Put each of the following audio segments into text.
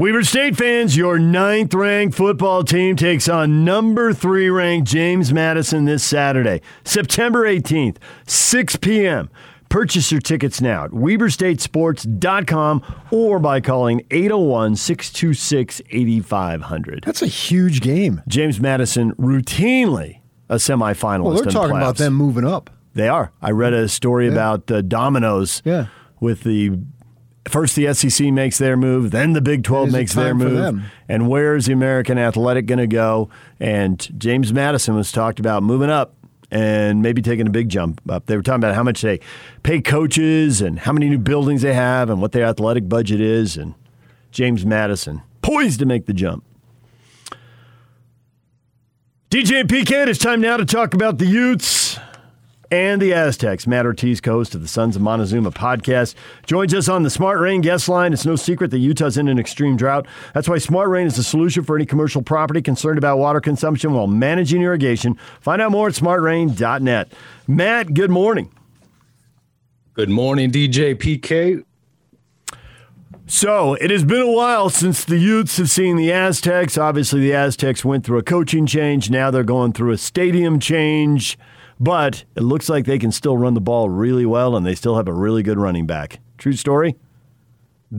Weber State fans, your ninth ranked football team takes on number three ranked James Madison this Saturday, September 18th, 6 p.m. Purchase your tickets now at WeberStateSports.com or by calling 801 626 8500. That's a huge game. James Madison routinely a semifinalist. Well, they're in talking about them moving up. They are. I read a story about uh, the dominoes Yeah. with the first the SEC makes their move, then the Big 12 It is a makes their move. And where is the American Athletic going to go? And James Madison was talked about moving up and maybe taking a big jump up. They were talking about how much they pay coaches and how many new buildings they have and what their athletic budget is. And James Madison poised to make the jump. DJ and PK, it's time now to talk about the Utes and the Aztecs. Matt Ortiz, co-host of the Sons of Montezuma podcast, joins us on the Smart Rain guest line. It's no secret that Utah's in an extreme drought. That's why Smart Rain is the solution for any commercial property concerned about water consumption while managing irrigation. Find out more at smartrain.net. Matt, good morning. Good morning, DJ PK. So it has been a while since the Utes have seen the Aztecs. Obviously, the Aztecs went through a coaching change. Now they're going through a stadium change. But it looks like they can still run the ball really well, and they still have a really good running back. True story?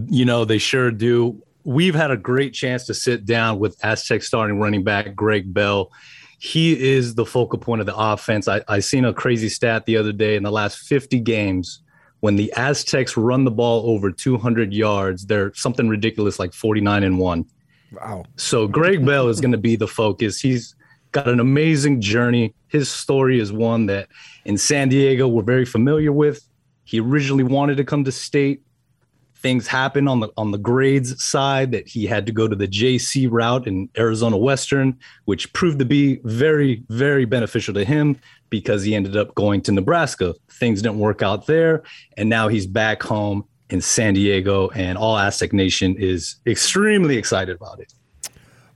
You know, they sure do. We've had a great chance to sit down with Aztec starting running back Greg Bell. He is the focal point of the offense. I, I seen a crazy stat the other day in the last 50 games. When the Aztecs run the ball over 200 yards, they're something ridiculous like 49 and 1. Wow. So Greg Bell is going to be the focus. He's got an amazing journey. His story is one that in San Diego we're very familiar with. He originally wanted to come to state. Things happened on the on the grades side that he had to go to the JC route in Arizona Western, which proved to be very very beneficial to him because he ended up going to Nebraska. Things didn't work out there, and now he's back home in San Diego, and all Aztec Nation is extremely excited about it.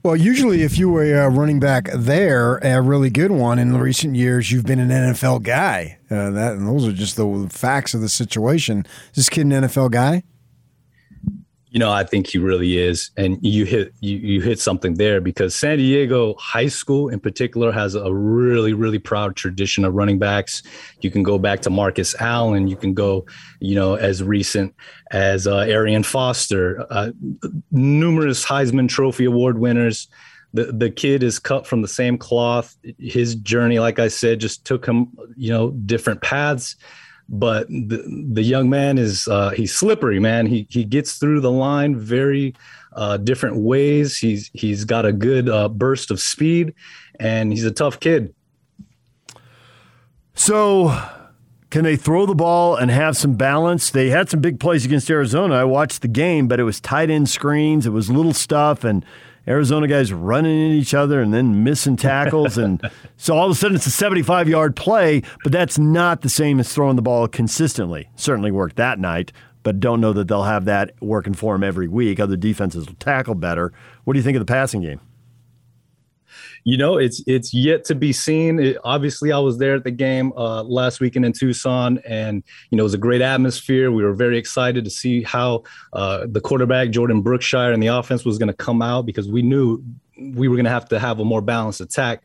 Well, usually, if you were a running back there, a really good one in the recent years, you've been an NFL guy. Uh, that and those are just the facts of the situation. Is this kid an NFL guy? You know, I think he really is, and you hit you you hit something there because San Diego high school in particular has a really really proud tradition of running backs. You can go back to Marcus Allen, you can go, you know, as recent as uh, Arian Foster, uh, numerous Heisman Trophy award winners. The the kid is cut from the same cloth. His journey, like I said, just took him, you know, different paths but the, the young man is uh, he's slippery man he he gets through the line very uh, different ways he's he's got a good uh, burst of speed and he's a tough kid So, can they throw the ball and have some balance? They had some big plays against Arizona. I watched the game, but it was tight end screens, it was little stuff, and Arizona guys running in each other and then missing tackles. and so all of a sudden it's a 75 yard play, but that's not the same as throwing the ball consistently. Certainly worked that night, but don't know that they'll have that working for them every week. Other defenses will tackle better. What do you think of the passing game? You know it's it's yet to be seen. It, obviously i was there at the game uh, last weekend in tucson and you know it was a great atmosphere. We were very excited to see how uh, the quarterback jordan brookshire and the offense was going to come out because we knew we were going to have to have a more balanced attack.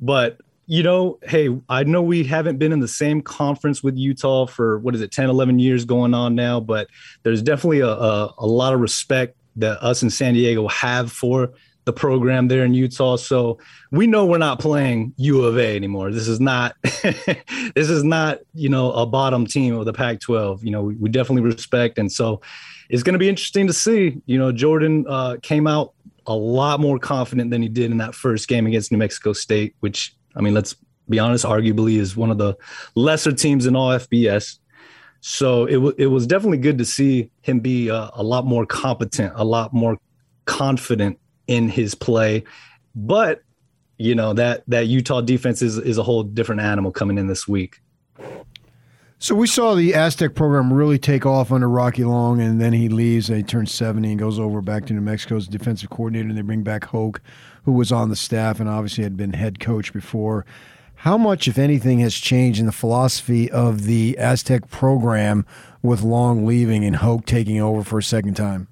But you know hey i know we haven't been in the same conference with utah for what is it 10 11 years going on now but there's definitely a, a, a lot of respect that us in san diego have for the program there in Utah. So we know we're not playing U of A anymore. This is not this is not, you know, a bottom team of the Pac-12. You know, we, we definitely respect. And so it's going to be interesting to see. You know, Jordan uh, came out a lot more confident than he did in that first game against New Mexico State, which I mean, let's be honest, arguably is one of the lesser teams in all FBS. So it, w- it was definitely good to see him be uh, a lot more competent, a lot more confident in his play. But you know that that Utah defense is is a whole different animal coming in this week. So we saw the Aztec program really take off under Rocky Long, and then he leaves. And he turns 70 and goes over back to New Mexico as defensive coordinator, and they bring back Hoke, who was on the staff and obviously had been head coach before. How much, if anything, has changed in the philosophy of the Aztec program with Long leaving and Hoke taking over for a second time?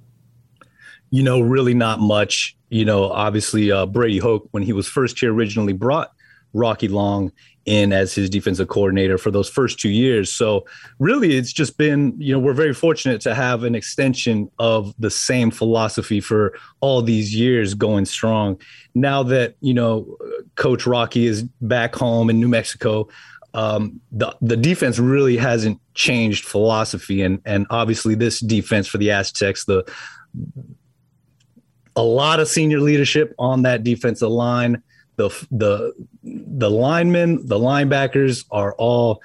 You know, really not much. You know, obviously uh, Brady Hoke, when he was first here originally, brought Rocky Long in as his defensive coordinator for those first two years. So really, it's just been, you know, we're very fortunate to have an extension of the same philosophy for all these years going strong. Now that, you know, Coach Rocky is back home in New Mexico, um, the the defense really hasn't changed philosophy, and and obviously this defense for the Aztecs, the a lot of senior leadership on that defensive line the the the linemen, the linebackers are all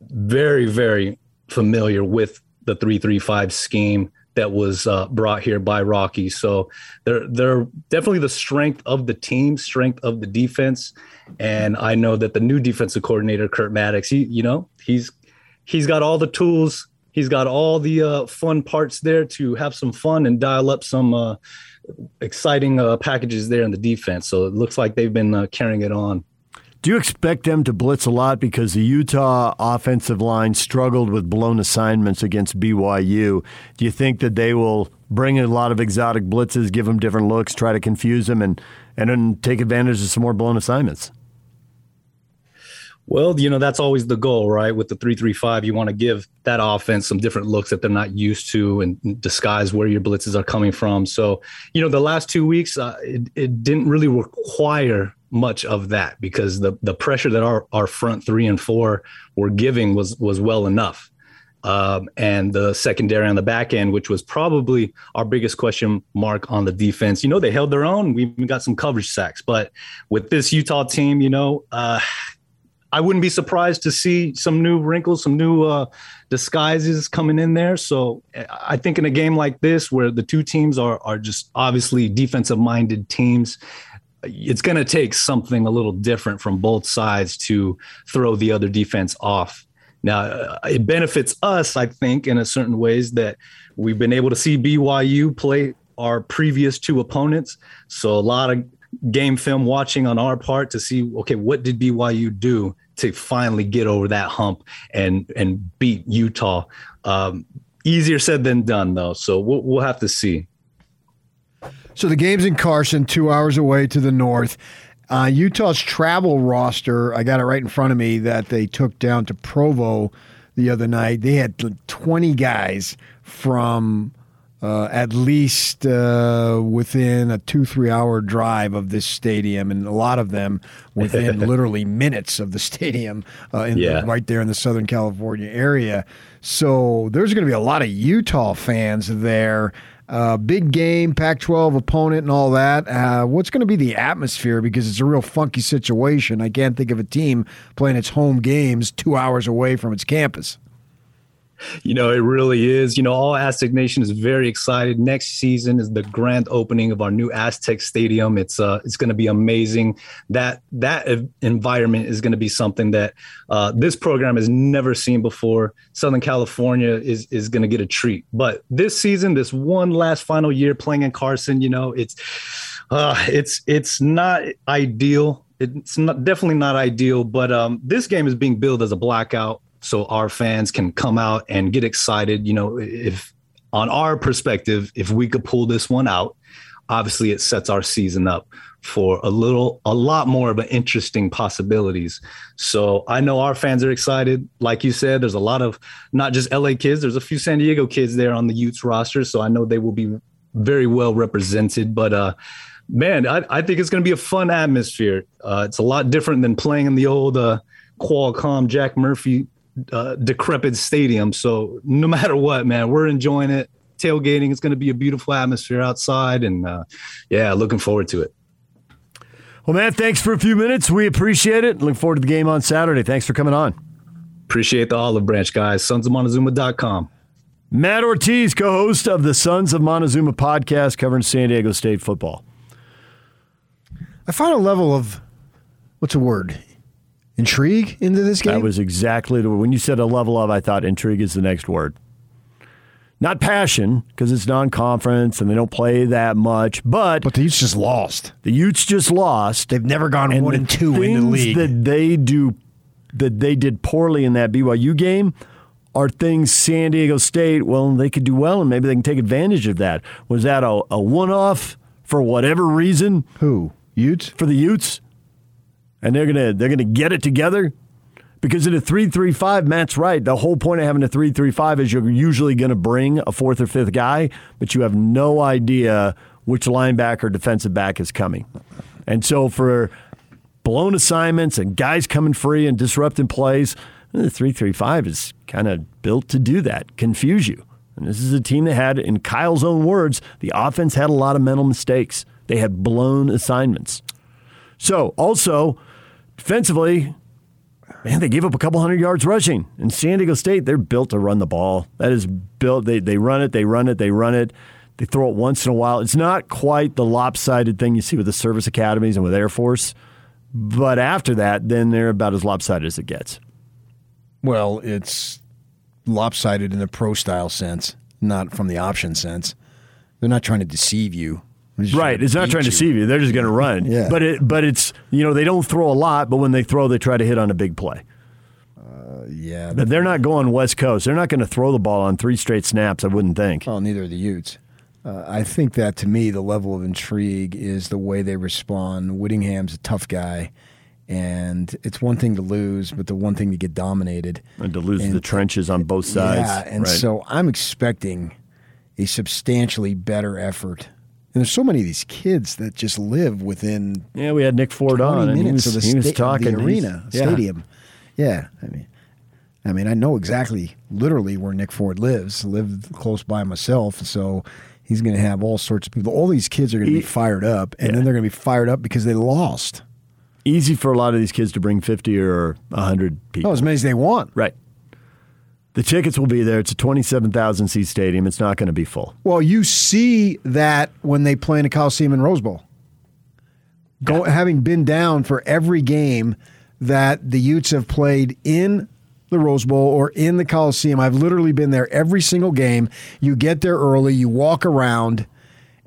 very very familiar with the three three five scheme that was uh, brought here by Rocky. So they're they're definitely the strength of the team, strength of the defense, and I know that the new defensive coordinator Kurt Mattix, he you know he's he's got all the tools, he's got all the uh, fun parts there to have some fun and dial up some. Uh, exciting uh, packages there in the defense. So it looks like they've been uh, carrying it on. Do you expect them to blitz a lot because the Utah offensive line struggled with blown assignments against BYU? Do you think that they will bring a lot of exotic blitzes, give them different looks, try to confuse them, and and then take advantage of some more blown assignments? Well, you know, that's always the goal, right? With the 335, you want to give that offense some different looks that they're not used to and disguise where your blitzes are coming from. So, you know, the last two weeks, uh, it, it didn't really require much of that because the the pressure that our, our front three and four were giving was was well enough. Um, and the secondary on the back end, which was probably our biggest question mark on the defense. You know, they held their own. We got some coverage sacks, but with this Utah team, you know, uh, I wouldn't be surprised to see some new wrinkles, some new uh, disguises coming in there. So I think in a game like this, where the two teams are are just obviously defensive minded teams, it's going to take something a little different from both sides to throw the other defense off. Now, uh, it benefits us, I think, in a certain ways that we've been able to see BYU play our previous two opponents. So a lot of game film watching on our part to see okay what did BYU do to finally get over that hump and and beat Utah. Um, easier said than done, though. So we'll, we'll have to see. So the game's in Carson, two hours away to the north. Uh, Utah's travel roster, I got it right in front of me that they took down to Provo the other night. They had 20 guys from uh, at least uh, within a two, three hour drive of this stadium, and a lot of them within literally minutes of the stadium uh, in yeah. the, right there in the Southern California area. So there's going to be a lot of Utah fans there. Uh, big game, Pac 12 opponent, and all that. Uh, what's going to be the atmosphere? Because it's a real funky situation. I can't think of a team playing its home games two hours away from its campus. You know, it really is. You know, all Aztec Nation is very excited. Next season is the grand opening of our new Aztec Stadium. It's uh, it's going to be amazing. That that environment is going to be something that uh, this program has never seen before. Southern California is is going to get a treat. But this season, this one last final year playing in Carson, you know, it's uh, it's it's not ideal. It's not definitely not ideal. But um, this game is being billed as a blackout so our fans can come out and get excited. You know, if on our perspective, if we could pull this one out, obviously it sets our season up for a little, a lot more of an interesting possibilities. So I know our fans are excited. Like you said, there's a lot of not just LA kids, there's a few San Diego kids there on the Utes roster. So I know they will be very well represented. But uh, man, I, I think it's going to be a fun atmosphere. Uh, it's a lot different than playing in the old uh, Qualcomm Jack Murphy uh, decrepit stadium. So no matter what, man, we're enjoying it. Tailgating. It's going to be a beautiful atmosphere outside, and uh, yeah, looking forward to it. Well, man, thanks for a few minutes. We appreciate it. Look forward to the game on Saturday. Thanks for coming on. Appreciate the olive branch, guys. Sons of Montezuma.com. Matt Ortiz, co host of the Sons of Montezuma podcast covering San Diego State football. I find a level of, what's a word? Intrigue into this game? That was exactly the when you said a level of. I thought intrigue is the next word. Not passion because it's non-conference and they don't play that much, but but the Utes just lost. The Utes just lost. They've never gone and one and two in the league. That they do that they did poorly in that BYU game are things San Diego State, well, they could do well and maybe they can take advantage of that. Was that a, a one off for whatever reason Who? Utes? for the Utes? And they're gonna they're gonna get it together? Because in a three three five, Matt's right. The whole point of having a three three five is you're usually gonna bring a fourth or fifth guy, but you have no idea which linebacker or defensive back is coming. And so for blown assignments and guys coming free and disrupting plays, the 335 is kind of built to do that, confuse you. And this is a team that had, in Kyle's own words, the offense had a lot of mental mistakes. They had blown assignments. So, also, defensively, man, they gave up a couple hundred yards rushing. In San Diego State, they're built to run the ball. That is built, they, they run it, they run it, they run it. They throw it once in a while. It's not quite the lopsided thing you see with the service academies and with Air Force. But after that, then they're about as lopsided as it gets. Well, it's lopsided in the pro style sense, not from the option sense. They're not trying to deceive you. Right. It's not trying to you. deceive you. They're just going to run. Yeah. But it, but it's you know they don't throw a lot, but when they throw, they try to hit on a big play. Yeah. But they're not going West Coast. They're not going to throw the ball on three straight snaps. I wouldn't think. Well, neither are the Utes. Uh, I think that to me, the level of intrigue is the way they respond. Whittingham's a tough guy, and it's one thing to lose, but the one thing to get dominated. And to lose And- the trenches on both sides. Yeah, and Right. so I'm expecting a substantially better effort. And there's so many of these kids that just live within yeah, we had Nick Ford on, and he was, of the, he was sta- talking the arena, yeah. stadium. Yeah, I mean, I mean, I know exactly, literally, where Nick Ford lives. Live close by myself, so he's going to have all sorts of people. All these kids are going to be fired up, and Yeah. then they're going to be fired up because they lost. Easy for a lot of these kids to bring fifty or hundred people. Oh, as many as they want. Right. The tickets will be there. It's a twenty-seven thousand seat stadium. It's not going to be full. Well, you see that when they play in a Coliseum and Rose Bowl. Go, having been down for every game that the Utes have played in the Rose Bowl or in the Coliseum, I've literally been there every single game. You get there early, you walk around,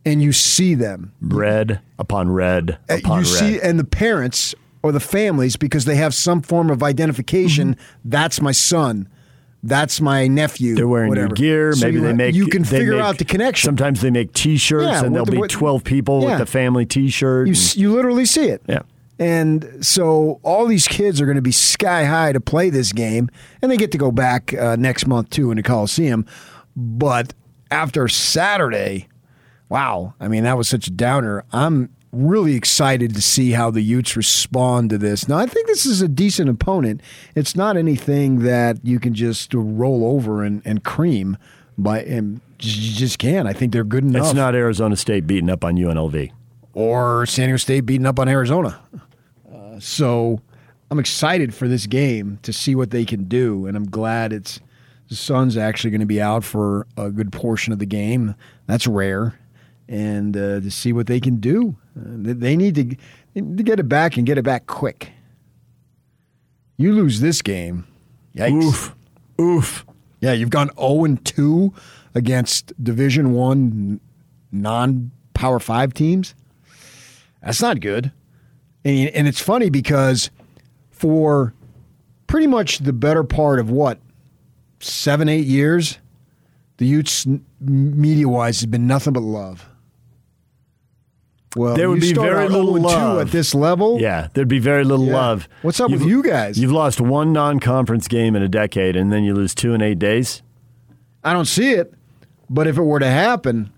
and you see them. Red upon red Uh, upon you red. see, and the parents or the families, because they have some form of identification. Mm-hmm. That's my son. That's my nephew. They're wearing whatever. your gear. So Maybe you, they make. You can figure make- out the connection. Sometimes they make T-shirts, Yeah, and there'll the- be what- twelve people Yeah. with the family T-shirt. You, and- you literally see it. yeah. And so all these kids are going to be sky high to play this game, and they get to go back uh, next month too in the Coliseum. But after Saturday, wow! I mean, that was such a downer. I'm really excited to see how the Utes respond to this. Now, I think this is a decent opponent. It's not anything that you can just roll over and, and cream by, and you just can't. I think they're good enough. It's not Arizona State beating up on UNLV. or San Diego State beating up on Arizona. Uh, so I'm excited for this game to see what they can do, and I'm glad it's the sun's actually going to be out for a good portion of the game. That's rare, and uh, to see what they can do. Uh, they- need to, they need to get it back and get it back quick. You lose this game, yikes! Oof, oof. Yeah, you've gone 0 2 against Division One non Power Five teams. That's not good. And, and it's funny because for pretty much the better part of what seven, eight years, the Utes media wise has been nothing but love. Well, There would be very little 0-2 love. at this level. Yeah, there'd be very little Yeah. love. What's up with You've- you guys? You've lost one non-conference game in a decade, and then you lose two in eight days. I don't see it. But if it were to happen,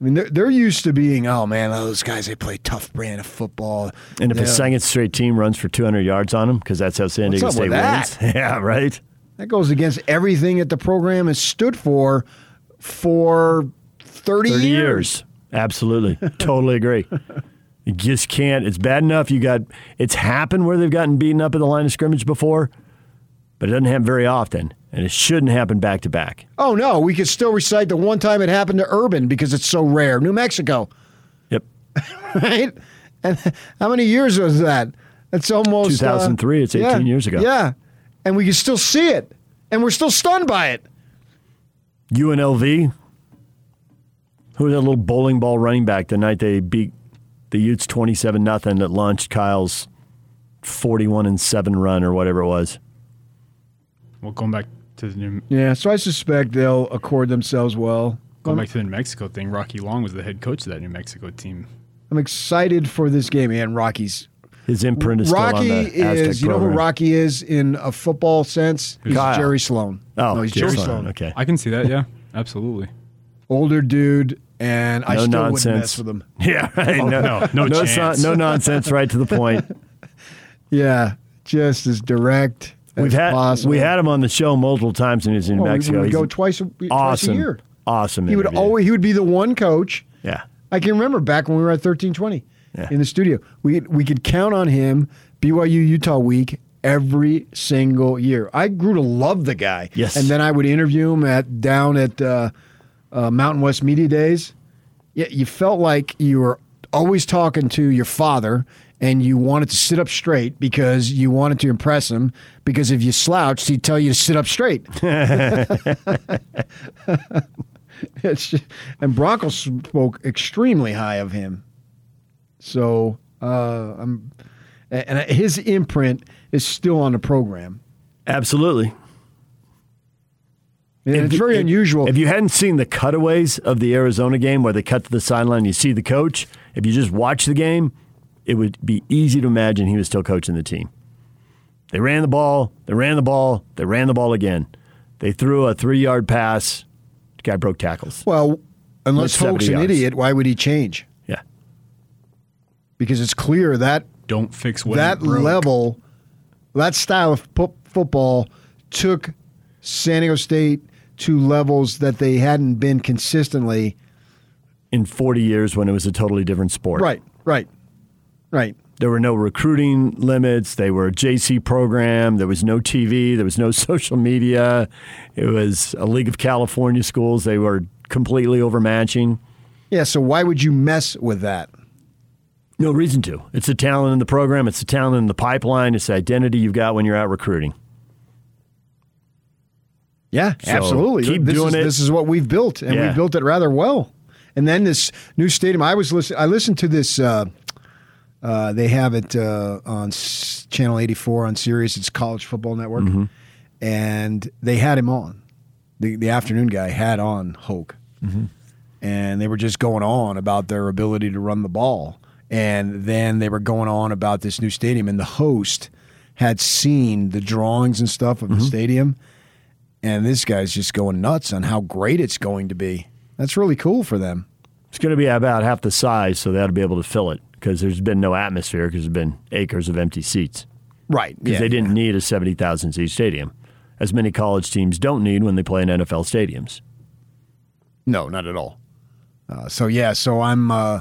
I mean, they're, they're used to being, oh man, oh, those guys, they play tough brand of football. And if Yeah. a second straight team runs for 200 yards on them, because that's how San Diego State wins. Yeah, right. That goes against everything that the program has stood for for 30, 30 years. years. Absolutely. totally agree. You just can't. It's bad enough you got, it's happened where they've gotten beaten up at the line of scrimmage before, but it doesn't happen very often. And it shouldn't happen back to back. Oh, no, we could still recite the one time it happened to Urban because it's so rare. New Mexico, Yep. right? And how many years was that? It's almost uh, 2003, it's 18 yeah, years ago. Yeah. And we can still see it. And we're still stunned by it. UNLV, who was that little bowling ball running back the night they beat the Utes 27 nothing that launched Kyle's 41 and 7 run or whatever it was. Well, going back to the New Yeah, so I suspect they'll accord themselves well. going back to the New Mexico thing. Rocky Long was the head coach of that New Mexico team. I'm excited for this game, and Rocky's His imprint is still on Rocky the Aztec is you know program. who Rocky is in a football sense? He's Kyle. Jerry Sloan. Oh, no, he's Jerry Jerry Sloan, Sloan. Okay. I can see that. Yeah, absolutely. Older dude, and I No still wouldn't nonsense. mess with him. Yeah, right. Oh, no, no no, chance. no nonsense. Right to the point. Yeah, just as direct. We've as had possible. we had him on the show multiple times when he was in Oh, we Mexico. would go twice a, twice awesome, a year. awesome. He would always he would be the one coach. yeah. I can remember back when we were at thirteen twenty Yeah. in the studio. We we could count on him BYU Utah week every single year. I grew to love the guy. Yes. and then I would interview him at down at uh, uh, Mountain West Media Days. Yeah, you felt like you were always talking to your father. And you wanted to sit up straight because you wanted to impress him. Because if you slouched, he'd tell you to sit up straight. It's just, and Bronco spoke extremely high of him. So uh, I'm, and his imprint is still on the program. Absolutely. And If it's very if- unusual. If you hadn't seen the cutaways of the Arizona game where they cut to the sideline, you see the coach. If you just watch the game, it would be easy to imagine he was still coaching the team. They ran the ball, they ran the ball, they ran the ball again. They threw a three yard pass. The guy broke tackles. well, unless Like Hoke's 70 an yards. idiot, why would he change? Yeah. Because it's clear that Don't fix what that level, that style of pu- football took San Diego State to levels that they hadn't been consistently. In 40 years when it was a totally different sport. Right, right, right. There were no recruiting limits. They were a JC program. There was no TV. There was no social media. It was a League of California schools. They were completely overmatching. Yeah, so why would you mess with that? No reason to. It's the talent in the program. It's the talent in the pipeline. It's the identity you've got when you're out recruiting. Yeah, So absolutely. keep this doing is, it. This is what we've built, and Yeah. we built it rather well. And then this new stadium. I was listen. I listened to this. Uh, uh, they have it uh, on S- channel eighty four on Sirius. It's College Football Network, Mm-hmm. and they had him on. The the afternoon guy had on Hoke, Mm-hmm. and they were just going on about their ability to run the ball. And then they were going on about this new stadium, and the host had seen the drawings and stuff of Mm-hmm. the stadium and this guy's just going nuts on how great it's going to be. That's really cool for them. It's going to be about half the size, so they'll be able to fill it because there's been no atmosphere because there's been acres of empty seats Right. because they didn't need a 70,000 seat stadium, as many college teams don't need when they play in NFL stadiums. No, not at all. Uh, so yeah, so I'm uh,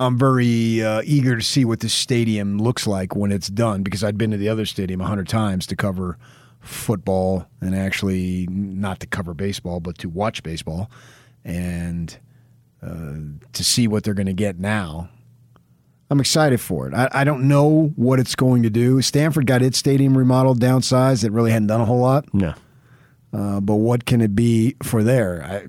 I'm very uh, eager to see what this stadium looks like when it's done because I'd been to the other stadium a hundred times to cover football and actually not to cover baseball, but to watch baseball and uh, to see what they're going to get now. I'm excited for it. I, I don't know what it's going to do. Stanford got its stadium remodeled, downsized. It really hadn't done a whole lot. No. Uh, but what can it be for there? I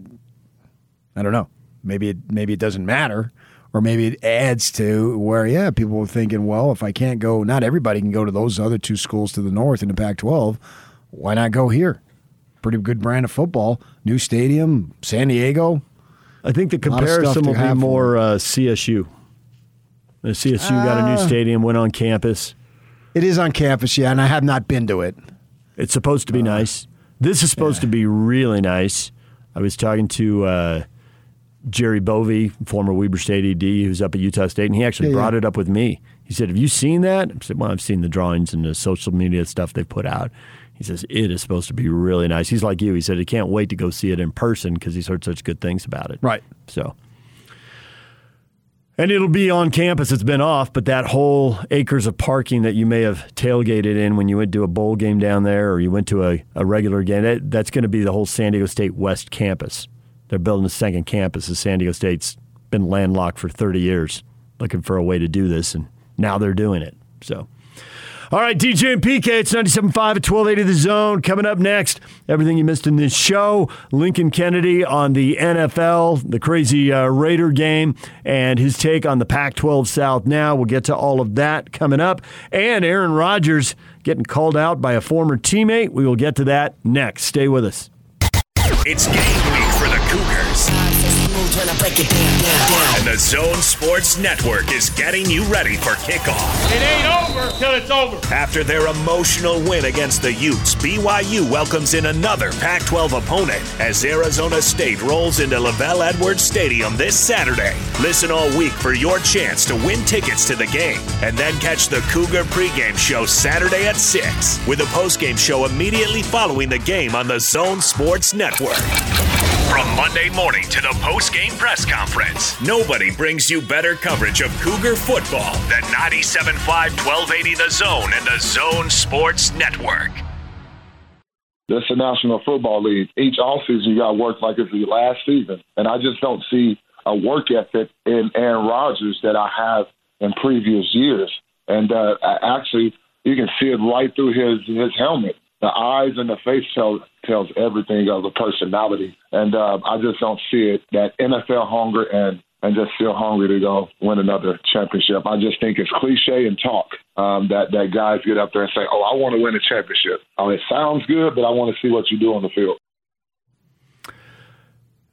I don't know. Maybe it maybe it doesn't matter, or maybe it adds to where yeah, people are thinking, well, if I can't go, not everybody can go to those other two schools to the north in the Pac-12. Why not go here? Pretty good brand of football, new stadium, San Diego. I think the lot of stuff comparison will be more uh, CSU. The CSU got a new Ah. stadium, went on campus. It is on campus, yeah, and I have not been to it. It's supposed to be nice. This is supposed to be really nice. I was talking to uh, Jerry Bovey, former Weber State ED, who's up at Utah State, and he actually Yeah, brought yeah. it up with me. He said, "Have you seen that?" I said, "Well, I've seen the drawings and the social media stuff they put out." He says it is supposed to be really nice. He's like you. He said he can't wait to go see it in person because he's heard such good things about it. Right. So, and it'll be on campus. It's been off, but that whole acres of parking that you may have tailgated in when you went to a bowl game down there or you went to a, a regular game, that, that's going to be the whole San Diego State West campus. They're building a second campus as San Diego State's been landlocked for 30 years looking for a way to do this, and now they're doing it. So, all right, DJ and PK, it's 97.5 at 1280 The Zone. Coming up next, everything you missed in this show. Lincoln Kennedy on the NFL, the crazy uh, Raider game, and his take on the Pac 12 South now. We'll get to all of that coming up. And Aaron Rodgers getting called out by a former teammate. We will get to that next. Stay with us. It's game week for the Cougars. And the Zone Sports Network is getting you ready for kickoff. It ain't over till it's over. After their emotional win against the Utes, BYU welcomes in another Pac 12 opponent as Arizona State rolls into LaVell Edwards Stadium this Saturday. Listen all week for your chance to win tickets to the game and then catch the Cougar pregame show Saturday at 6 with a postgame show immediately following the game on the Zone Sports Network. From Monday morning to the post-game press conference, nobody brings you better coverage of Cougar football than 97.5 1280 The Zone and the Zone Sports Network. This is the National Football League. Each offseason, you got to work like it's the last season. And I just don't see a work ethic in Aaron Rodgers that I have in previous years. And uh, actually, you can see it right through his, his helmet the eyes and the face tell, tells everything of the personality. And uh, I just don't see it that NFL hunger and and just feel hungry to go win another championship. I just think it's cliche and talk um, that that guys get up there and say, "Oh, I want to win a championship." Oh, it sounds good, but I want to see what you do on the field.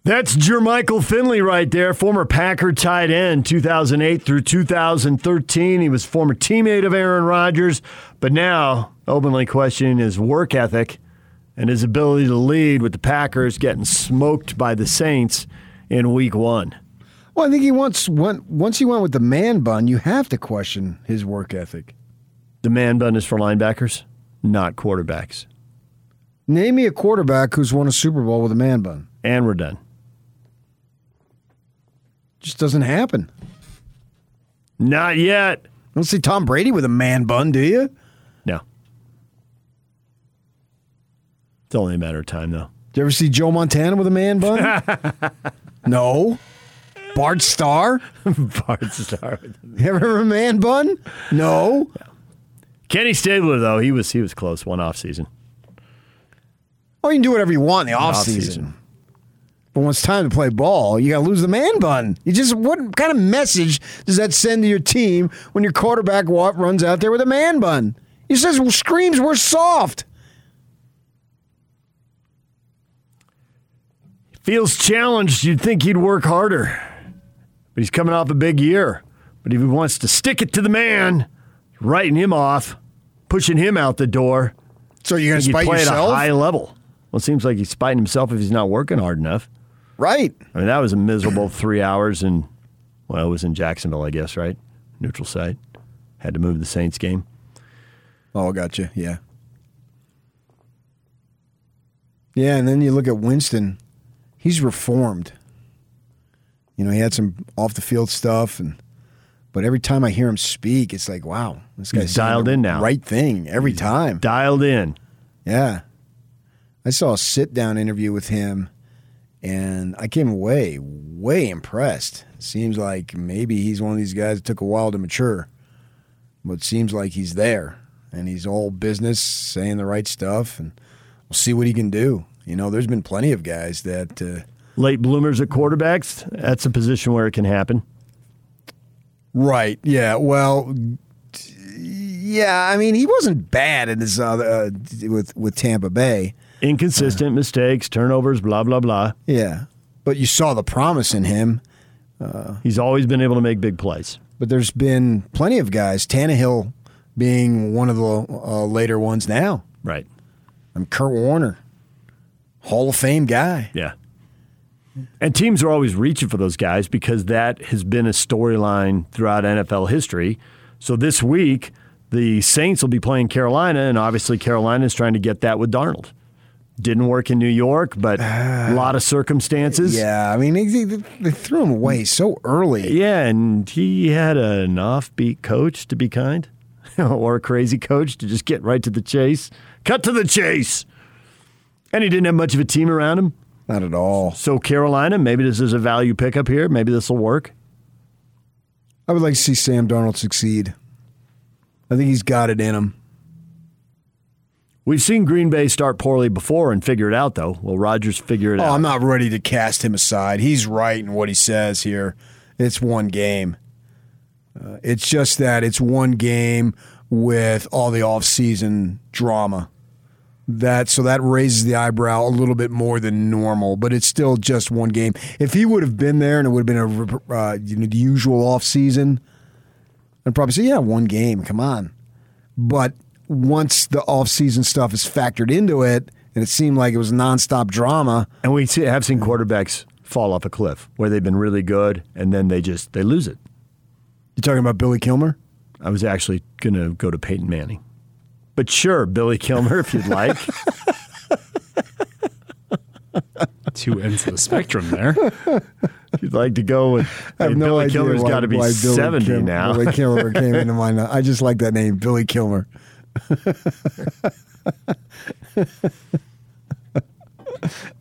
That's Jermichael Finley right there, former Packer tight end, 2008 through 2013. He was former teammate of Aaron Rodgers, but now openly questioning his work ethic and his ability to lead with the Packers getting smoked by the Saints in week one. Well, I think he once went once he went with the man bun, you have to question his work ethic. The man bun is for linebackers, not quarterbacks. Name me a quarterback who's won a Super Bowl with a man bun. And we're done. Just doesn't happen. Not yet. don't see Tom Brady with a man bun, do you? No. It's only a matter of time, though. Did you ever see Joe Montana with a man bun? no. Bart Starr? Bart Starr. You ever have a man bun? No. Kenny Stabler, though, he was he was close one off season. Oh, you can do whatever you want in the off Off-season. season. But when it's time to play ball, you got to lose the man bun. You just what kind of message does that send to your team when your quarterback runs out there with a man bun? He says screams we're soft. Feels challenged. You'd think he'd work harder. But he's coming off a big year. But if he wants to stick it to the man, writing him off, pushing him out the door, So you're going to spite play yourself, at a high level. Well, it seems like he's spiting himself if he's not working hard enough. Right? I mean, that was a miserable three hours, and well, it was in Jacksonville, I guess, right? Neutral site. Had to move the Saints game. Oh, I got you. Yeah. Yeah, and then you look at Winston. He's reformed. You know, he had some off the field stuff, and but every time I hear him speak, it's like, wow, this guy's He's dialed the in now. Right thing every time. Dialed in. Yeah. I saw a sit down interview with him and I came away way impressed. Seems like maybe he's one of these guys that took a while to mature. But seems like he's there and he's all business, saying the right stuff, and we'll see what he can do. You know, there's been plenty of guys that uh, Late bloomers at quarterbacks, that's a position where it can happen. Right. Yeah. Well. Yeah. I mean, he wasn't bad in his other uh, with with Tampa Bay. Inconsistent mistakes, turnovers, blah, blah, blah. Yeah. But you saw the promise in him. He's always been able to make big plays. But there's been plenty of guys. Tannehill being one of the uh, later ones now. Right. I'm Kurt Warner, Hall of Fame guy. Yeah. And teams are always reaching for those guys because that has been a storyline throughout NFL history. So this week, the Saints will be playing Carolina, and obviously Carolina is trying to get that with Darnold. Didn't work in New York, but a lot of circumstances. Yeah, I mean they, they, threw him away so early. Yeah, and he had an offbeat coach, to be kind, or a crazy coach to just get right to the chase. Cut to the chase. And he didn't have much of a team around him. Not at all. So, Carolina, maybe this is a value pickup here. Maybe this will work. I would like to see Sam Darnold succeed. I think he's got it in him. We've seen Green Bay start poorly before and figure it out, though. Will Rodgers figure it Oh, out? I'm not ready to cast him aside. He's right in what he says here. It's one game. Uh, it's just that it's one game with all the offseason drama. That so that raises the eyebrow a little bit more than normal, but it's still just one game. If he would have been there and it would have been a uh, you know the usual offseason, I'd probably say yeah, one game. Come on, but once the offseason stuff is factored into it, and it seemed like it was nonstop drama. and we see, have seen quarterbacks fall off a cliff where they've been really good and then they just they lose it. You're talking about Billy Kilmer? I was actually going to go to Peyton Manning. But sure, Billy Kilmer, if you'd like. Two ends of the spectrum there. if you'd like to go with I have Hey, no Billy idea Kilmer's why- got to be why Billy 70 Kilmer- now. Billy Kilmer came into mind. I just like that name, Billy Kilmer.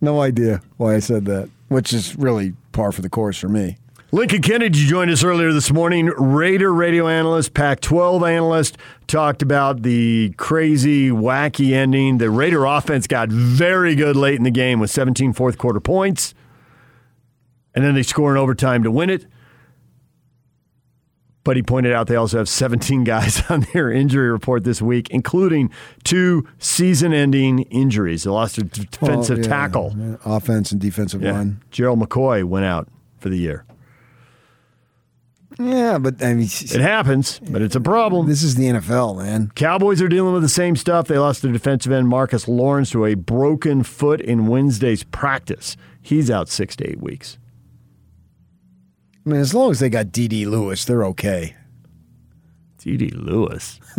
No idea why I said that, which is really par for the course for me. Lincoln Kennedy joined us earlier this morning. Raider radio analyst, Pac 12 analyst, talked about the crazy, wacky ending. The Raider offense got very good late in the game with 17 fourth quarter points. And then they score in overtime to win it. But he pointed out they also have 17 guys on their injury report this week, including two season ending injuries. They lost a defensive Well, yeah, tackle. yeah, offense and defensive Yeah. line. Gerald McCoy went out for the year. Yeah, but I mean, It happens, but it's a problem. this is the NFL, man. Cowboys are dealing with the same stuff. They lost their defensive end Marcus Lawrence to a broken foot in Wednesday's practice. He's out six to eight weeks. I mean, as long as they got D.D. Lewis, they're okay. D.D. Lewis.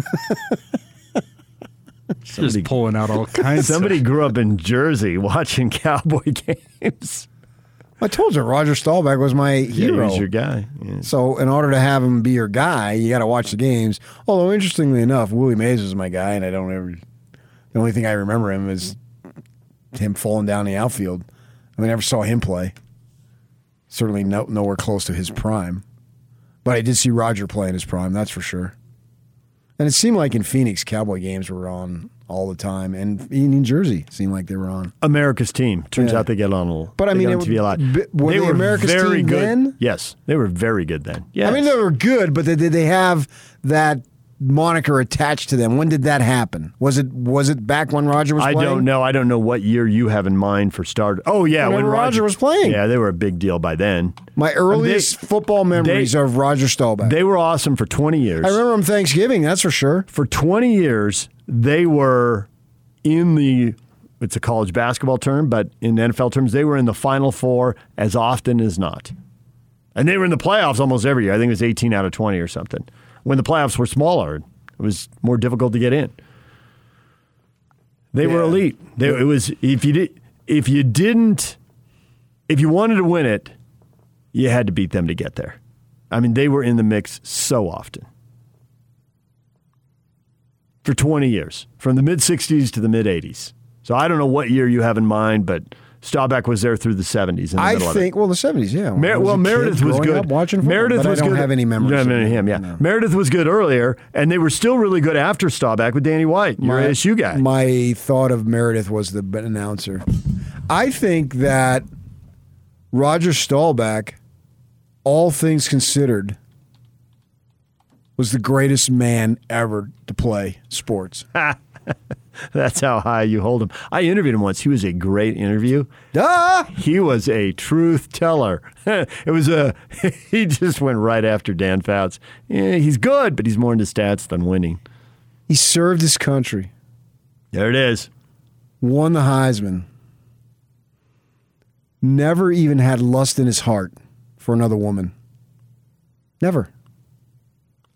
Just pulling out all kinds Somebody of grew up in Jersey watching Cowboy games. I told you Roger Staubach was my Yeah, hero. he's your guy. Yeah. So, in order to have him be your guy, you got to watch the games. Although, interestingly enough, Willie Mays was my guy, and I don't ever. The only thing I remember him is him falling down the outfield. I mean, never saw him play. Certainly, no, nowhere close to his mm-hmm. prime. But I did see Roger play in his prime. That's for sure. And it seemed like in Phoenix, Cowboy games were on all the time, and in in Jersey, seemed like they were on. America's team. Turns Yeah. out they get on a little. But, I mean, it TV a lot. would- were they America's very team good. then? Yes, they were very good then. Yeah, I mean, they were good, but they, did they have that moniker attached to them? When did that happen? Was it was it back when Roger was I playing? don't know. I don't know what year you have in mind for start. Oh yeah, Whenever when Roger was playing. Yeah, they were a big deal by then. My earliest football memories they- of Roger Staubach. They were awesome for 20 years. I remember them Thanksgiving, that's for sure. for 20 years, they were in the it's a college basketball term, but in NFL terms, they were in the final four as often as not. And they were in the playoffs almost every year. I think it was 18 out of 20 or something. When the playoffs were smaller, it was more difficult to get in. They were elite. They, it was if you did if you didn't if you wanted to win it, you had to beat them to get there. I mean, they were in the mix so often for 20 years, from the mid 60s to the mid 80s. So I don't know what year you have in mind, but Staubach was there through the 70s. The I think, well, the 70s, yeah. Mer- well, Meredith was good. Watching football, Meredith was I don't good. have any memories. You don't of have him, yeah. no. Meredith was good earlier, and they were still really good after Staubach with Danny White, your My- ASU guy. My thought of Meredith was the announcer. I think that Roger Staubach, all things considered, was the greatest man ever to play sports. That's how high you hold him. I interviewed him once. He was a great interview. Duh! He was a truth teller. it was a he just went right after Dan Fouts. Yeah, he's good, but he's more into stats than winning. He served his country, There it is. won the Heisman, never even had lust in his heart for another woman. Never.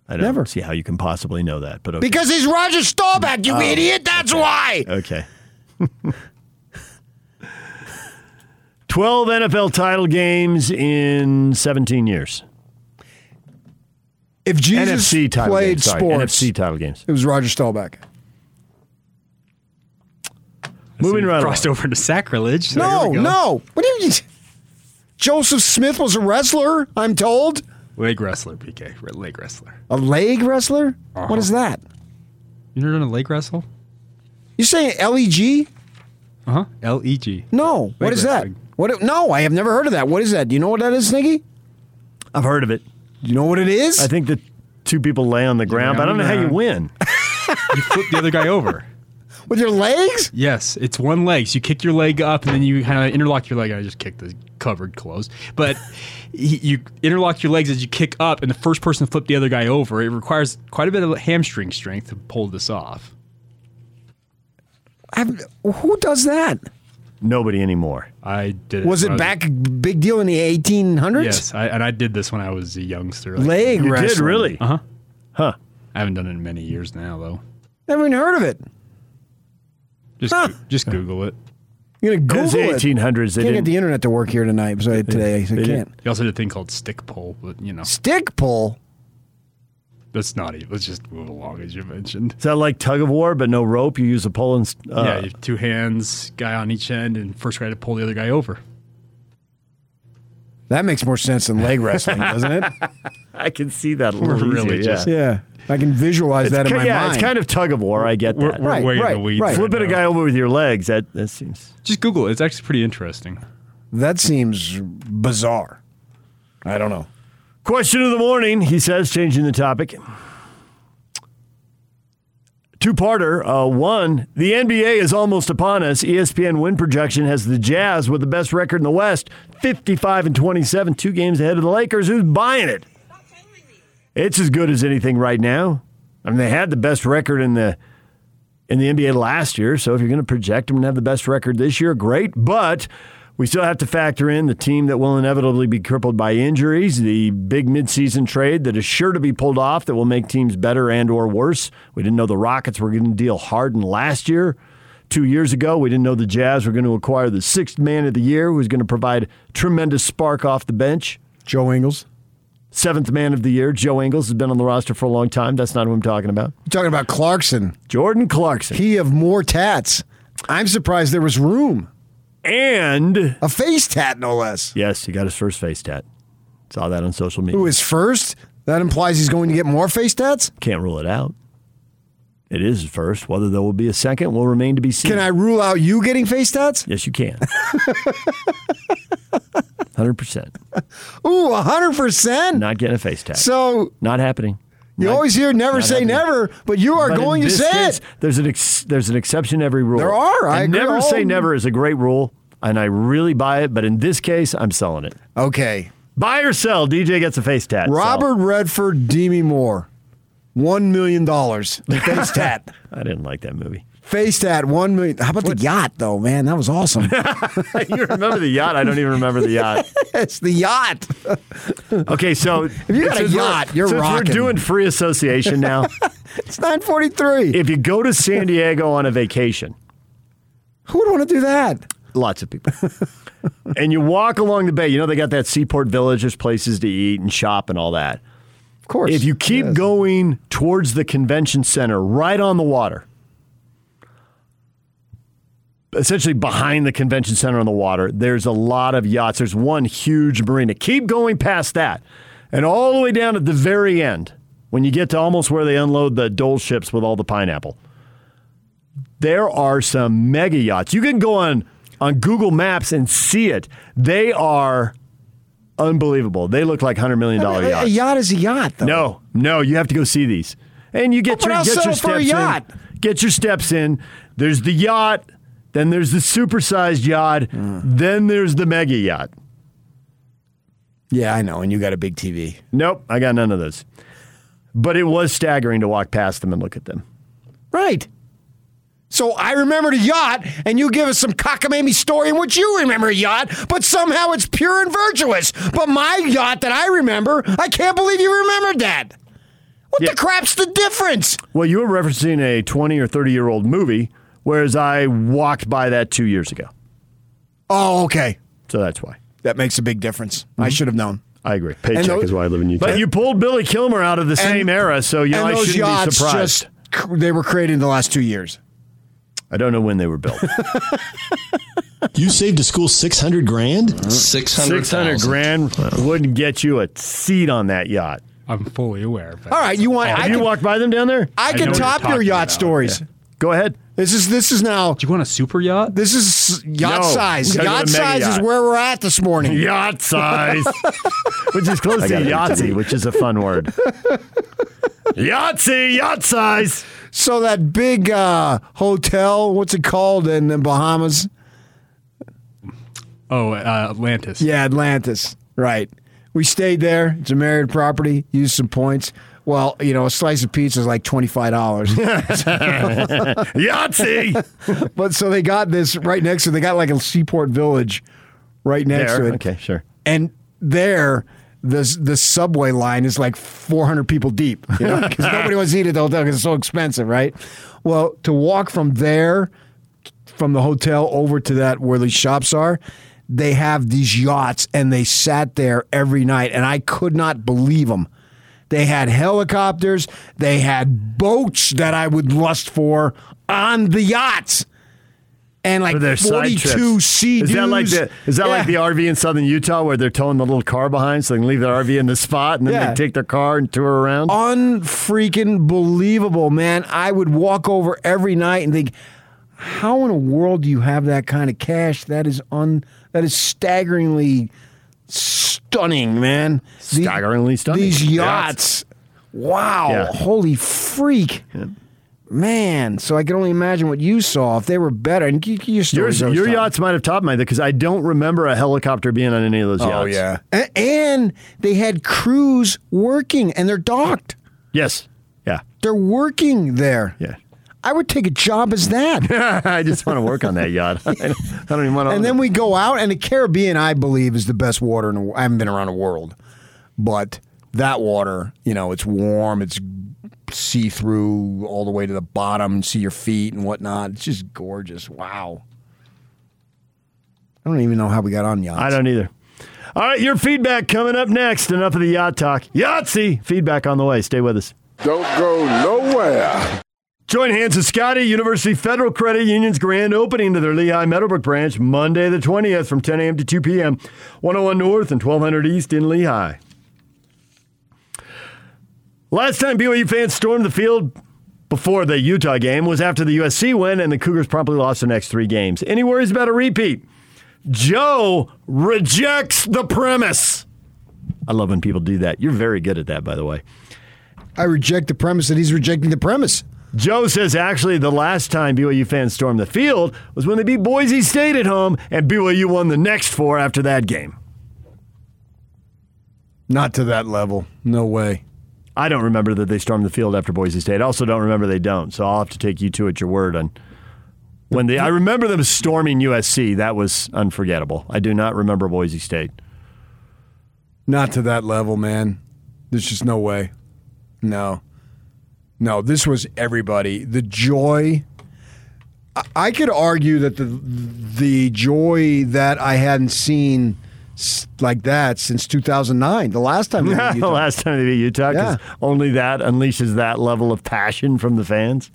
I don't Never. see how you can possibly know that, but okay. Because he's Roger Staubach, you oh. idiot. That's why. Okay. 12 NFL title games in 17 years. If Jesus NFC title played games. Sorry, sports, NFC title games. it was Roger Staubach. Moving right crossed along. over to sacrilege. So No, here we go. no. What do you? Mean? Joseph Smith was a wrestler. I'm told Leg wrestler, PK. Leg wrestler. a leg wrestler. Uh-huh. What is that? You never done a leg wrestle? You saying LEG? Uh huh. L E G. No. What is that? What? No, I have never heard of that. What is that? Do you know what that is, Sniggy? I've heard of it. You know what it is? I think the two people lay on the ground, but I don't know how you win. You flip the other guy over. With your legs? Yes, it's one leg. So you kick your leg up, and then you kind of interlock your leg. I just kicked the covered clothes, but he- you interlock your legs as you kick up, and the first person to flip the other guy over. It requires quite a bit of hamstring strength to pull this off. I've, who does that? Nobody anymore. I did. Was it I back a, big deal in the 1800s? Yes, I, and I did this when I was a youngster. Like, Leg You wrestling. did really? Uh huh. Huh. I haven't done it in many years now, though. Never even heard of it. Just Huh. just Google it. You're gonna It was Google the it. 1800s. They Can't get didn't, the internet to work here tonight. So today, so I can't. You also did a thing called stick pull, but you know Stick pull. that's not even. Let's just move along as you mentioned. is that like tug of war, but no rope? You use a pole and. Uh, yeah, you have two hands, guy on each end, and first guy to pull the other guy over. That makes more sense than leg wrestling, doesn't it? I can see that a little Really easier, just- yeah. Yeah, I can visualize that in Ki- my yeah, mind. it's kind of tug of war. I get that. We're, we're Right, way right, in the weeds. right. Flipping a guy over with your legs, that, that seems. Just Google it. It's actually pretty interesting. that seems bizarre. I don't know. Question of the morning, he says, changing the topic. Two parter. Uh, one, the NBA is almost upon us. ESPN win projection has the Jazz with the best record in the West 55 and 27, two games ahead of the Lakers. Who's buying it? It's as good as anything right now. I mean, they had the best record in the in the NBA last year. So if you're going to project them and have the best record this year, great. But we still have to factor in the team that will inevitably be crippled by injuries, the big midseason trade that is sure to be pulled off that will make teams better and or worse. We didn't know the Rockets were going to deal Harden last year. Two years ago, we didn't know the Jazz were going to acquire the sixth man of the year, who was going to provide tremendous spark off the bench. Joe Ingles. Seventh man of the year, Joe Ingles has been on the roster for a long time. That's not who I'm talking about. You're talking about Clarkson. Jordan Clarkson. He of more tats. I'm surprised there was room. and A face tat, no less. Yes, he got his first face tat. Saw that on social media. Who is first? That implies he's going to get more face tats. Can't rule it out. It is first. Whether there will be a second will remain to be seen. Can I rule out you getting face tats? Yes, you can. Hundred percent. Ooh, hundred percent. Not getting a face tat. So Not happening. you Not- always hear never say happening. never, but you are But going to say case, it. There's an ex- there's an exception to every rule. There are. I never Oh. say never is a great rule, and I really buy it. But in this case, I'm selling it. Okay. Buy or sell. DJ gets a face tat. Sell. Robert Redford, Demi Moore, one million dollars. Face tat. I didn't like that movie. Face tat, one million. How about the yacht though, man? That was awesome. you remember the yacht? I don't even remember the yacht. it's the yacht. Okay, so if you got a yacht, you're since rocking. we're doing free association now. It's nine forty three. if you go to San Diego on a vacation, Who would want to do that? lots of people, and you walk along the bay, you know they got that Seaport Village. There's places to eat and shop and all that. Of course. If you keep Yes. going towards the convention center, right on the water, essentially behind the convention center on the water, there's a lot of yachts. There's one huge marina. Keep going past that, and all the way down at the very end, when you get to almost where they unload the Dole ships with all the pineapple, there are some mega yachts. You can go on on Google Maps and see it. They are unbelievable. They look like hundred million dollar a, a yachts. yacht is a yacht, though. No, no, you have to go see these. And you get Oh, your get your settle for a steps in. Get your steps in. There's the yacht, then there's the supersized yacht, Hmm. then there's the mega yacht. Yeah, I know. And you got a big TV. Nope, I got none of those. But it was staggering to walk past them and look at them. Right. So I remembered a yacht, and you give us some cockamamie story in which you remember a yacht, but somehow it's pure and virtuous. But my yacht that I remember, I can't believe you remembered that. What Yeah. the crap's the difference? Well, you were referencing a 20 or 30 year old movie, whereas I walked by that two years ago. Oh, okay. So that's why. That makes a big difference. I mm-hmm. should have known. I agree. Paycheck those- is why I live in Utah. But you pulled Billy Kilmer out of the same And- era, so you know I shouldn't be surprised. just they were created in the last two years. I don't know when they were built. You saved a school 600 grand? 600, 600 grand wouldn't get you a seat on that yacht. I'm fully aware of that. All right, you want? I Have you can, walked by them down there? I know can top your yacht about. stories. Go ahead. This is this is now Do you want a super yacht? this is yacht No, size. we gotta Yacht size is where we're at this morning. Yacht size, which is close to Yahtzee, which is a fun word. Yahtzee, yacht size. So that big uh, hotel, what's it called in the Bahamas? Oh, uh, Atlantis. Yeah, Atlantis. Right. We stayed there. It's a Marriott property. Used some points. Well, you know, a slice of pizza is like twenty five dollars. Yahtzee. but so they got this right next to. They got like a seaport village right next to it. Okay, sure. And there, the the subway line is like 400 people deep. You know, because nobody wants to eat at the hotel because it's so expensive, right? Well, to walk from there, from the hotel over to that where the shops are, they have these yachts, and they sat there every night, and I could not believe them. They had helicopters. They had boats that I would lust for on the yachts. And like For their 42 trips. sea Is that like the is that like the RV in southern Utah where they're towing the little car behind so they can leave their RV in the spot and then Yeah. they take their car and tour around? unfreaking believable, man. I would walk over every night and think, how in the world do you have that kind of cash? That is un that is staggeringly stunning, man. The- Staggeringly stunning. These Yachts. yachts. Wow. Yeah. Holy freak. Man, so I can only imagine what you saw if they were better. And you, your Yours, your yachts might have topped mine because I don't remember a helicopter being on any of those Oh yachts. Oh yeah, A- and they had crews working, and they're docked. Yes. Yeah. They're working there. Yeah. I would take a job as that. I just want to work on that yacht. I don't even want to. and then we go out, and the Caribbean, I believe, is the best water in the world. I haven't been around the world, but that water, you know, it's warm, it's see through all the way to the bottom, and see your feet and whatnot. It's just gorgeous. Wow. I don't even know how we got on yachts. I don't either. All right, your feedback coming up next. Enough of the yacht talk. Yahtzee feedback on the way. Stay with us. Don't go nowhere. Join hands with Scotty, University Federal Credit Union's grand opening to their Lehi Meadowbrook branch Monday the 20th from 10 a.m. to 2 p.m. 101 North and 1200 East in Lehi. Last time BYU fans stormed the field before the Utah game was after the USC win, and the Cougars promptly lost the next three games. Any worries about a repeat? Joe rejects the premise. I love when people do that. You're very good at that, by the way. I reject the premise that he's rejecting the premise. Joe says actually the last time BYU fans stormed the field was when they beat Boise State at home, and BYU won the next four after that game. Not to that level. No way. I don't remember that they stormed the field after Boise State. I also don't remember they don't. So I'll have to take you two at your word on when they. I remember them storming USC. That was unforgettable. I do not remember Boise State. Not to that level, man. There's just no way. No. No, this was everybody. The joy. I- could argue that the the joy that I hadn't seen like that since 2009, the last time. they beat the Utah. last time they beat Utah, Yeah. only that unleashes that level of passion from the fans.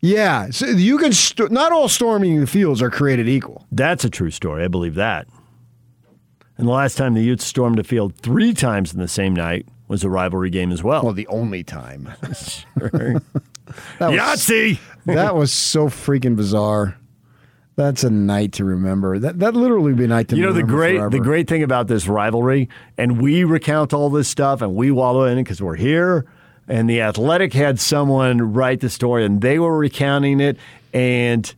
Yeah, so you can. St- not all storming the fields are created equal. That's a true story. I believe that. And the last time the Utes stormed a field three times in the same night was a rivalry game as well. Well, the only time. Sure. That was- Yahtzee! that was so freaking bizarre. That's a night to remember. That that literally be a night to remember. You know the great forever. the great thing about this rivalry, and we recount all this stuff and we wallow in it because we're here. And the Athletic had someone write the story, and they were recounting it, and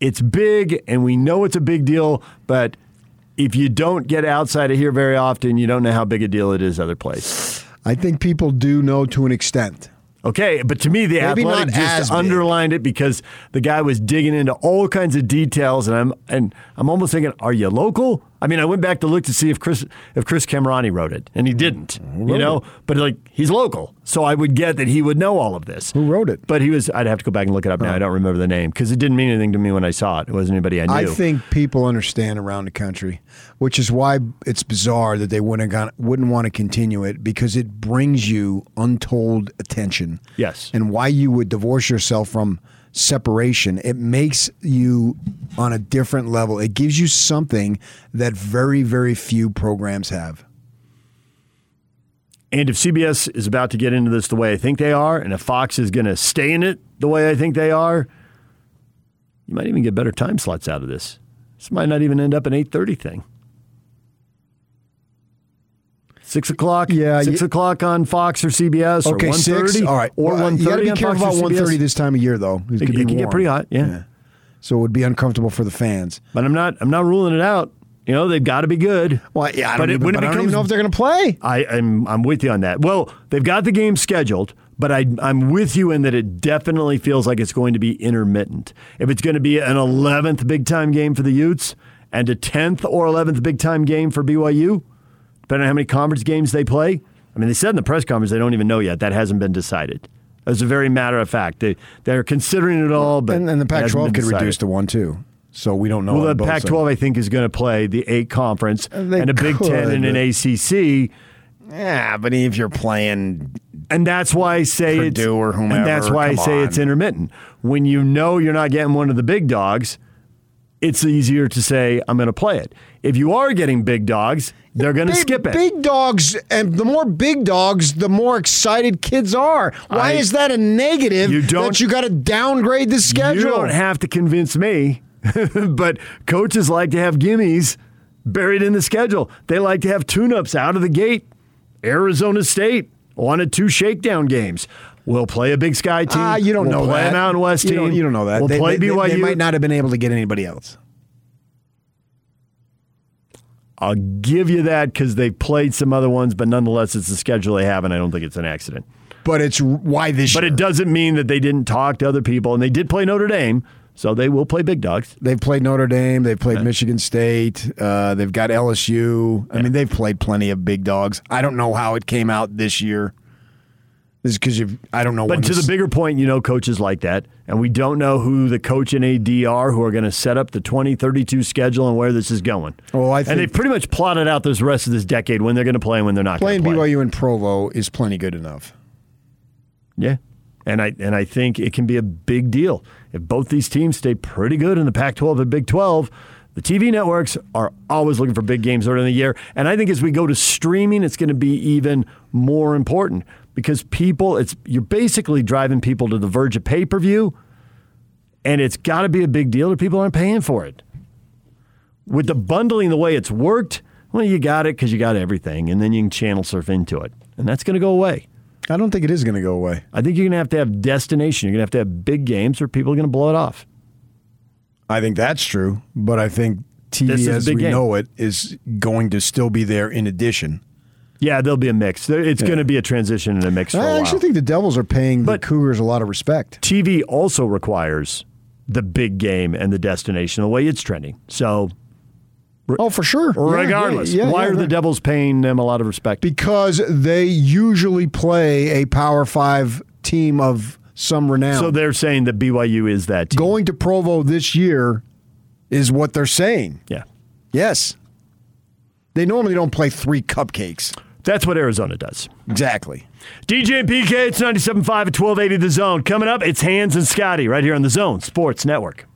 it's big, and we know it's a big deal. But if you don't get outside of here very often, you don't know how big a deal it is other places. I think people do know to an extent. Okay, but to me, the Maybe athletic just big. underlined it because the guy was digging into all kinds of details, and I'm and I'm almost thinking, are you local? I mean, I went back to look to see if Chris if Chris Kamrani wrote it, and he didn't. You know, but like he's local, so I would get that he would know all of this. Who wrote it? But he was. I'd have to go back and look it up now. Oh. I don't remember the name because it didn't mean anything to me when I saw it. It wasn't anybody I knew. I think people understand around the country, which is why it's bizarre that they wouldn't got, wouldn't want to continue it because it brings you untold attention. Yes. and why you would divorce yourself from separation. It makes you on a different level. It gives you something that very very few programs have. And if CBS is about to get into this the way I think they are, and if Fox is going to stay in it the way I think they are, you might even get better time slots out of this. This might not even end up an 8:30 thing. Six o'clock. Yeah, six you- o'clock on Fox or CBS. Okay, or 1:30, six. All right, or Well, one You got to be careful about one thirty this time of year, though. It, it be can get pretty hot. Yeah. So it would be uncomfortable for the fans. but I'm not. I'm not ruling it out. You know, they've got to be good. Well, yeah, I But don't, it- even, when it but I don't even know if they're going to play. I, I'm I'm with you on that. Well, they've got the game scheduled, but I, I'm with you in that it definitely feels like it's going to be intermittent. If it's going to be an 11th big time game for the Utes and a 10th or 11th big time game for BYU, depending on how many conference games they play. I mean, they said in the press conference they don't even know yet. That hasn't been decided. As a very matter of fact, they they're considering it all, but and, and the Pac-12 could reduce to one too. So we don't know. Well, the Pac 12, I think, is going to play the eight conference uh, they and a Big Ten and an ACC. Yeah, but if you're playing, And that's why I say it's Purdue or And that's whomever, why I say on. it's intermittent. When you know you're not getting one of the big dogs, it's easier to say I'm going to play it. If you are getting big dogs, they're going to skip it. Big dogs, and the more big dogs, the more excited kids are. Why I- is that a negative? You don't- that you got to downgrade the schedule. You don't have to convince me, but coaches like to have gimmies buried in the schedule. They like to have tune-ups out of the gate. Arizona State wanted two shakedown games. We'll play a Big Sky team. Ah, you don't we'll know play that. a Mountain West you team. Don't, you don't know that. We'll they, play they- BYU. They might not have been able to get anybody else. I'll give you that because they've played some other ones, but nonetheless, it's the schedule they have, and I don't think it's an accident. But it's why this But year. it doesn't mean that they didn't talk to other people, and they did play Notre Dame, so they will play big dogs. They've played Notre Dame. They've played Michigan State. Uh, they've got LSU. I mean, they've played plenty of big dogs. I don't know how it came out this year. This is because you. I don't know. when But to the bigger point, you know, coaches like that, and we don't know who the coach and AD are who are going to set up the 2032 schedule and where this is going. Well, I and they've pretty much plotted out this rest of this decade when they're going to play and when they're not playing play. BYU in Provo is plenty good enough. Yeah. And I and I think it can be a big deal. If both these teams stay pretty good in the Pac 12 and Big 12, the TV networks are always looking for big games early in the year. And I think as we go to streaming, it's going to be even more important because people, it's you're basically driving people to the verge of pay per view, and it's got to be a big deal or people aren't paying for it. With the bundling the way it's worked, well, you got it because you got everything, and then you can channel surf into it. And that's going to go away. I don't think it is going to go away. I think you're going to have to have destination. You're going to have to have big games, or people are going to blow it off. I think that's true, but I think TV as we game. know it is going to still be there in addition. Yeah, there'll be a mix. There- It's going to be a transition and a mix for a I while. actually think the Devils are paying But- the Cougars a lot of respect. TV also requires the big game and the destination the way it's trending. So, Oh, for sure. Regardless, yeah, yeah, why yeah, are the. Devils paying them a lot of respect? Because they usually play a Power Five team of some renown. so they're saying that BYU is that team. going to Provo this year is what they're saying. Yeah, Yes. They normally don't play three cupcakes. that's what Arizona does. Exactly. DJ and PK, it's 97.5 at 1280 The Zone. Coming up, it's Hans and Scotty right here on The Zone Sports Network.